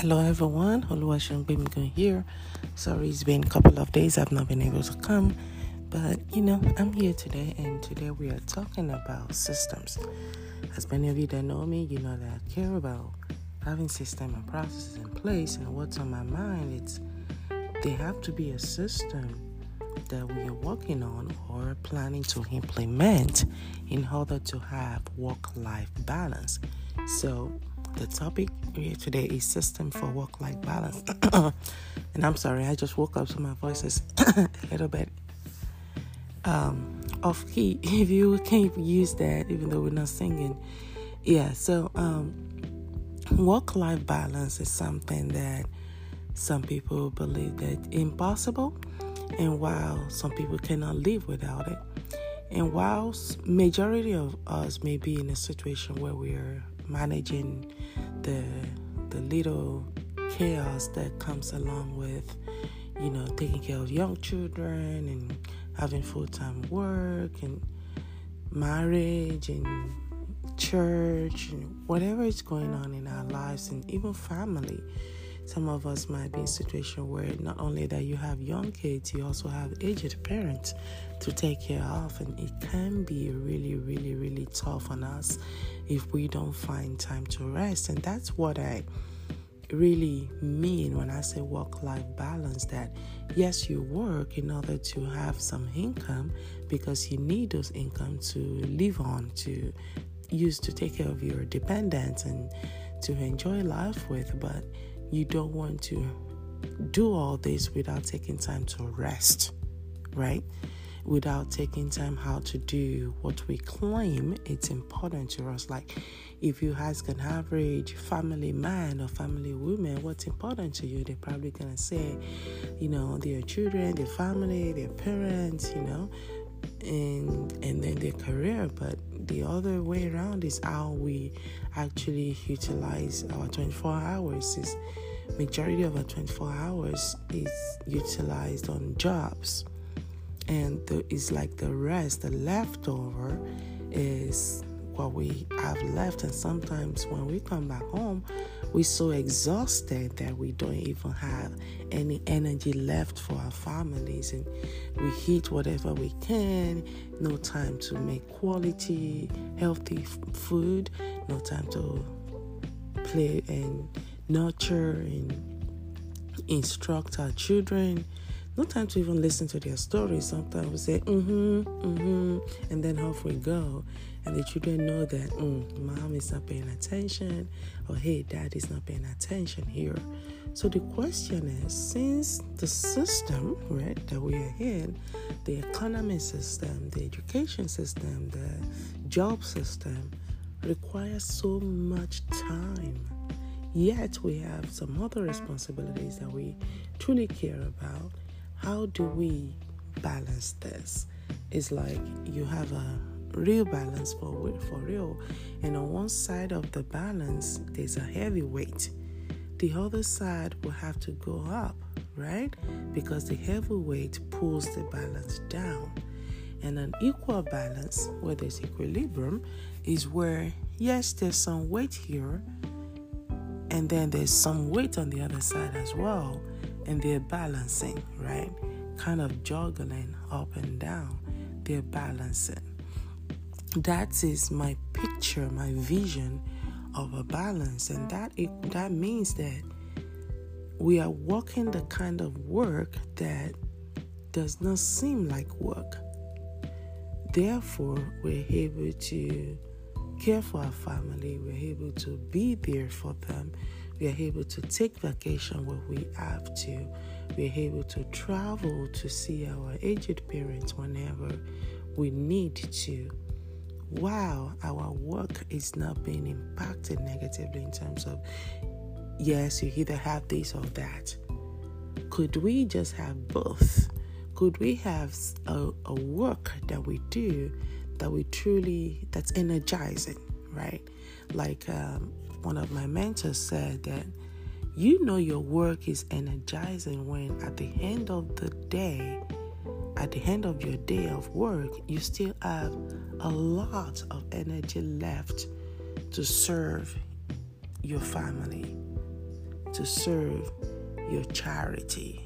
Hello everyone, Oluwaseun Bemigun here. Sorry it's been a couple of days I've not been able to come, but you know, I'm here today and today we are talking about systems. As many of you that know me, you know that I care about having system and processes in place and what's on my mind, it's they have to be a system that we are working on or planning to implement in order to have work-life balance. So the topic here today is system for work life balance. and I'm sorry, I just woke up, so my voice is a little bit um, off key. If you can use that, even though we're not singing. Yeah, so um, work life balance is something that some people believe that impossible, and while some people cannot live without it. And whilst majority of us may be in a situation where we're managing the the little chaos that comes along with you know taking care of young children and having full-time work and marriage and church and whatever is going on in our lives and even family some of us might be in a situation where not only that you have young kids you also have aged parents to take care of and it can be really really really tough on us if we don't find time to rest. And that's what i really mean when i say work life balance that yes you work in order to have some income because you need those income to live on to use to take care of your dependents and to enjoy life with but you don't want to do all this without taking time to rest right? Without taking time how to do what we claim it's important to us. Like if you ask an average family man or family woman what's important to you they're probably gonna say you know their children their family their parents you know and and then their career but the other way around is how we actually utilize our 24 hours is majority of our 24 hours is utilized on jobs and the, it's like the rest, the leftover, is what we have left. And sometimes when we come back home, we're so exhausted that we don't even have any energy left for our families, and we eat whatever we can. No time to make quality, healthy f- food. No time to play and nurture and instruct our children no time to even listen to their stories. Sometimes we say, mm-hmm, mm-hmm, and then off we go. And the children know that mm, mom is not paying attention, or hey, dad is not paying attention here. So the question is, since the system, right, that we are in, the economy system, the education system, the job system, requires so much time. Yet we have some other responsibilities that we truly care about how do we balance this? It's like you have a real balance for for real, and on one side of the balance there's a heavy weight. The other side will have to go up, right? Because the heavy weight pulls the balance down. And an equal balance, where there's equilibrium, is where yes, there's some weight here, and then there's some weight on the other side as well and they're balancing, right? Kind of juggling up and down. They're balancing. That is my picture, my vision of a balance, and that it, that means that we are working the kind of work that does not seem like work. Therefore, we're able to care for our family, we're able to be there for them, we are able to take vacation where we have to. We are able to travel to see our aged parents whenever we need to. Wow, our work is not being impacted negatively in terms of, yes, you either have this or that. Could we just have both? Could we have a, a work that we do that we truly, that's energizing, right? Like um, one of my mentors said that you know your work is energizing when at the end of the day, at the end of your day of work, you still have a lot of energy left to serve your family, to serve your charity,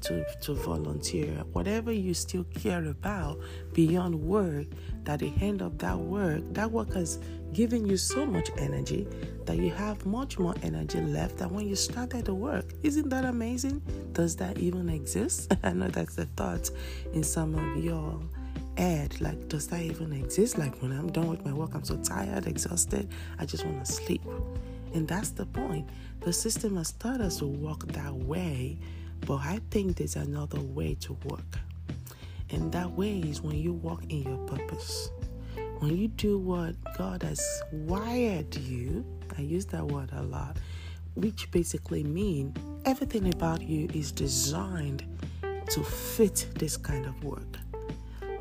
to, to volunteer, whatever you still care about beyond work, that the end of that work, that work has given you so much energy that you have much more energy left than when you started the work. Isn't that amazing? Does that even exist? I know that's the thought in some of your head. Like, does that even exist? Like, when I'm done with my work, I'm so tired, exhausted, I just want to sleep. And that's the point. The system has taught us to work that way, but I think there's another way to work. And that way is when you walk in your purpose. When you do what God has wired you, I use that word a lot, which basically means everything about you is designed to fit this kind of work.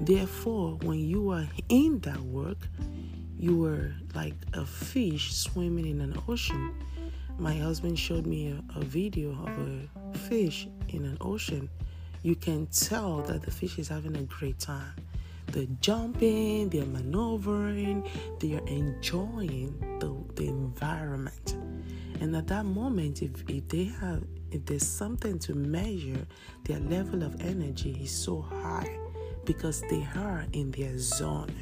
Therefore, when you are in that work, you are like a fish swimming in an ocean. My husband showed me a, a, video of a fish in an ocean. You can tell that the fish is having a great time. They're jumping, they're maneuvering, they are enjoying the, the environment. And at that moment, if, if they have if there's something to measure, their level of energy is so high because they are in their zone.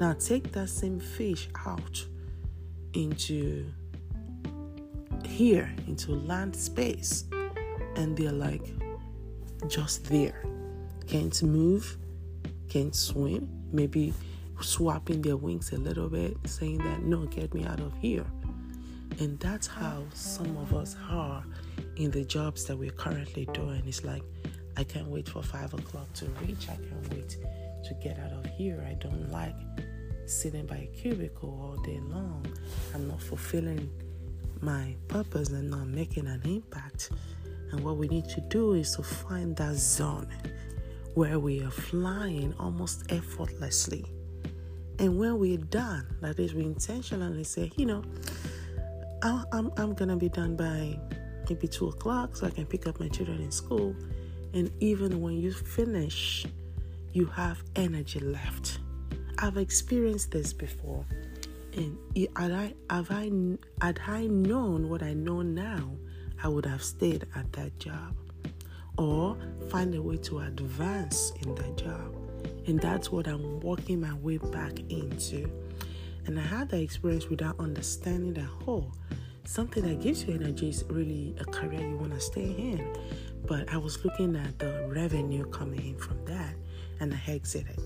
Now take that same fish out into here, into land space, and they're like just there. Can't move, can't swim, maybe swapping their wings a little bit, saying that, no, get me out of here. And that's how some of us are in the jobs that we're currently doing. It's like, I can't wait for five o'clock to reach. I can't wait to get out of here. I don't like sitting by a cubicle all day long. I'm not fulfilling my purpose and not making an impact. And what we need to do is to find that zone where we are flying almost effortlessly. And when we're done, that is, we intentionally say, you know, I'm, I'm going to be done by maybe two o'clock so I can pick up my children in school. And even when you finish, you have energy left. I've experienced this before. And had I, have I, had I known what I know now, I would have stayed at that job or find a way to advance in that job. And that's what I'm working my way back into. And I had that experience without understanding that, oh, something that gives you energy is really a career you want to stay in. But I was looking at the revenue coming in from that and I exited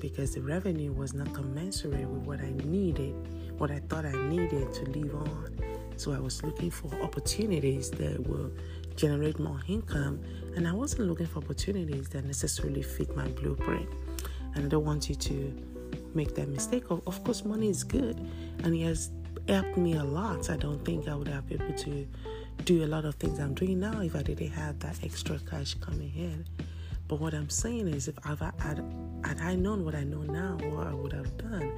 because the revenue was not commensurate with what I needed, what I thought I needed to live on. So I was looking for opportunities that will generate more income, and I wasn't looking for opportunities that necessarily fit my blueprint. And I don't want you to make that mistake. Of, of course, money is good, and it has helped me a lot. I don't think I would have been able to do a lot of things I'm doing now if I didn't have that extra cash coming in. But what I'm saying is, if I've, had, had I known what I know now, what I would have done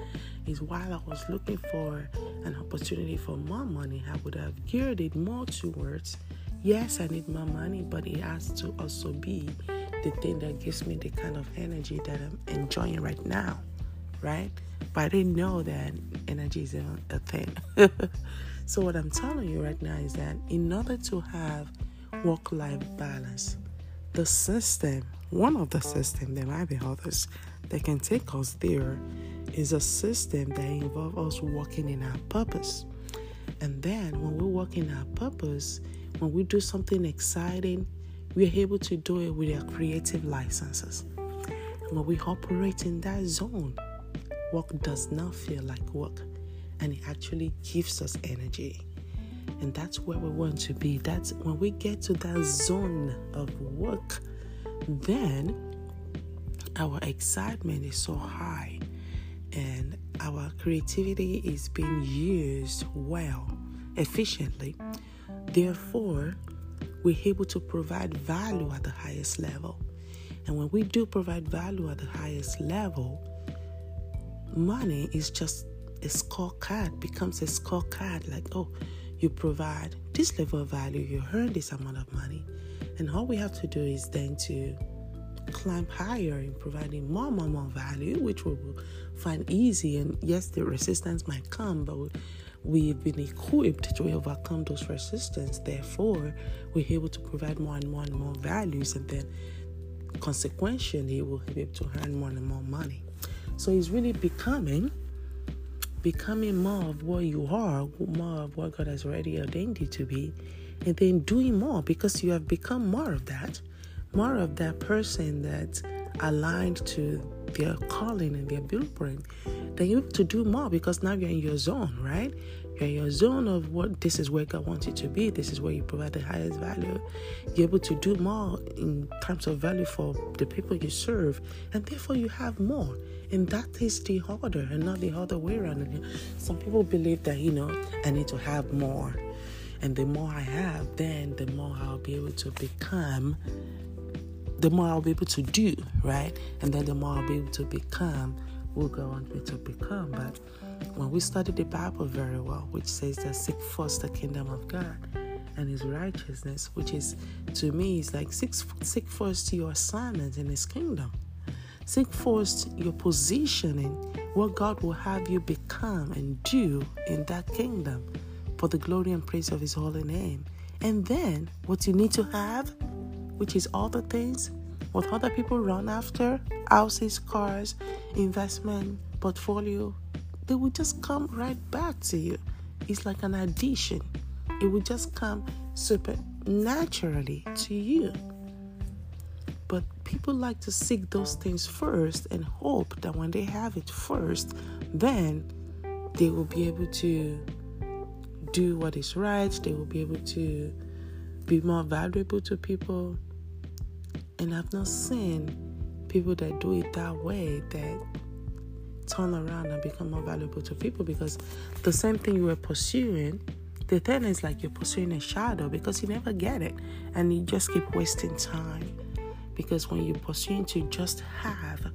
is while I was looking for an opportunity for more money, I would have geared it more towards yes, I need more money, but it has to also be the thing that gives me the kind of energy that I'm enjoying right now, right? But I didn't know that energy is a thing. so, what I'm telling you right now is that in order to have work life balance, the system one of the systems, there might be others that can take us there, is a system that involves us working in our purpose. And then when we work in our purpose, when we do something exciting, we are able to do it with our creative licenses. And when we operate in that zone, work does not feel like work and it actually gives us energy. And that's where we want to be. That's when we get to that zone of work then our excitement is so high and our creativity is being used well, efficiently. Therefore, we're able to provide value at the highest level. And when we do provide value at the highest level, money is just a scorecard, becomes a scorecard like, oh, you provide this level of value, you earn this amount of money. And all we have to do is then to climb higher in providing more, more, more value, which we will find easy. And yes, the resistance might come, but we've been equipped to overcome those resistance. Therefore, we're able to provide more and more and more values, and then consequentially, we'll be able to earn more and more money. So it's really becoming becoming more of what you are, more of what God has already ordained you to be, and then doing more because you have become more of that, more of that person that's aligned to their calling and their blueprint, then you have to do more because now you're in your zone, right? You're in your zone of what this is where God wants you to be. This is where you provide the highest value. You're able to do more in terms of value for the people you serve, and therefore you have more. And that is the order and not the other way around. Some people believe that, you know, I need to have more. And the more I have, then the more I'll be able to become the more I'll be able to do, right? And then the more I'll be able to become God wants me to become. But when we study the Bible very well, which says that seek first the kingdom of God and his righteousness, which is to me is like seek, seek first your assignment in his kingdom. Seek first your positioning, what God will have you become and do in that kingdom for the glory and praise of his holy name. And then what you need to have which is all the things what other people run after houses, cars, investment, portfolio they will just come right back to you. It's like an addition, it will just come super naturally to you. But people like to seek those things first and hope that when they have it first, then they will be able to do what is right, they will be able to be more valuable to people. And I've not seen people that do it that way that turn around and become more valuable to people because the same thing you were pursuing, the thing is like you're pursuing a shadow because you never get it and you just keep wasting time. Because when you're pursuing to just have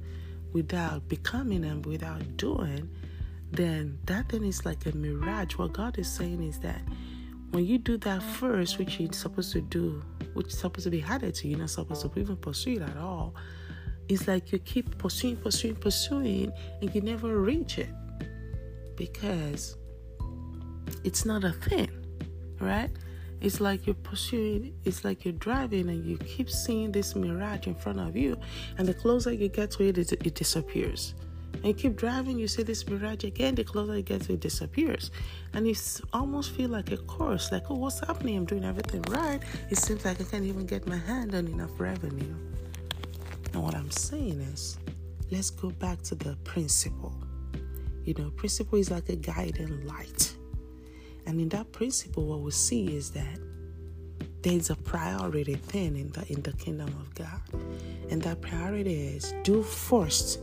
without becoming and without doing, then that thing is like a mirage. What God is saying is that when you do that first, which you're supposed to do, which is supposed to be harder to you, not supposed to even pursue it at all. It's like you keep pursuing, pursuing, pursuing, and you never reach it because it's not a thing, right? It's like you're pursuing, it's like you're driving and you keep seeing this mirage in front of you, and the closer you get to it, it, it disappears. And you keep driving, you see this mirage again, the closer it gets, it disappears. And you almost feel like a course, like, oh, what's happening? I'm doing everything right. It seems like I can't even get my hand on enough revenue. And what I'm saying is, let's go back to the principle. You know, principle is like a guiding light. And in that principle, what we see is that there's a priority thing in the in the kingdom of God. And that priority is do first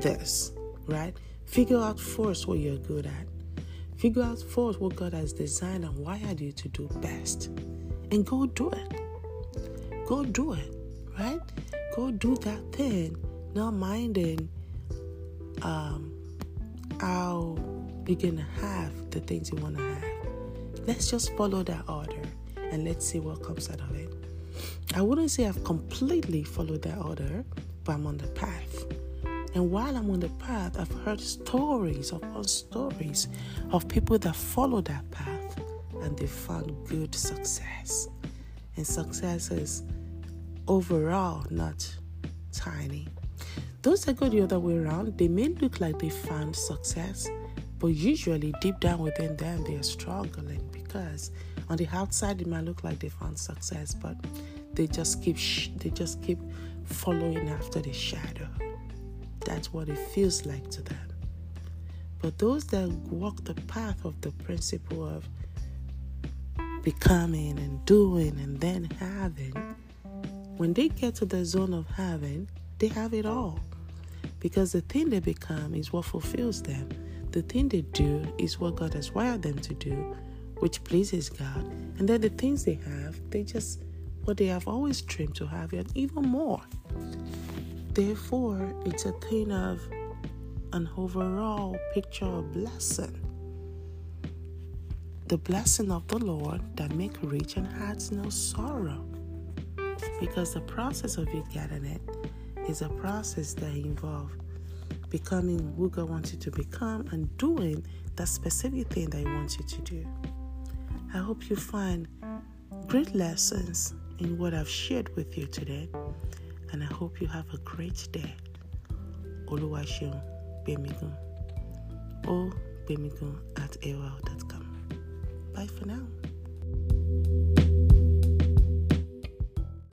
this, right? Figure out first what you're good at. Figure out first what God has designed and wired you to do best. And go do it. Go do it, right? Go do that thing, not minding um, how you're gonna have the things you wanna have. Let's just follow that order and let's see what comes out of it. I wouldn't say I've completely followed that order, but I'm on the path. And while I'm on the path, I've heard stories upon stories of people that follow that path and they found good success. And success is overall not tiny. Those that go the other way around, they may look like they found success, but usually deep down within them, they are struggling because on the outside it might look like they found success, but they just keep sh- they just keep following after the shadow. That's what it feels like to them. But those that walk the path of the principle of becoming and doing and then having, when they get to the zone of having, they have it all. Because the thing they become is what fulfills them. The thing they do is what God has wired them to do, which pleases God. And then the things they have, they just what they have always dreamed to have, and even more. Therefore, it's a thing of an overall picture of blessing. The blessing of the Lord that make rich and adds no sorrow. Because the process of you getting it is a process that involves becoming who God wants you to become and doing that specific thing that He wants you to do. I hope you find great lessons in what I've shared with you today, and I hope you have a great day. Oluwaseun Bemigun. O Bemigun at AOL.com. Bye for now.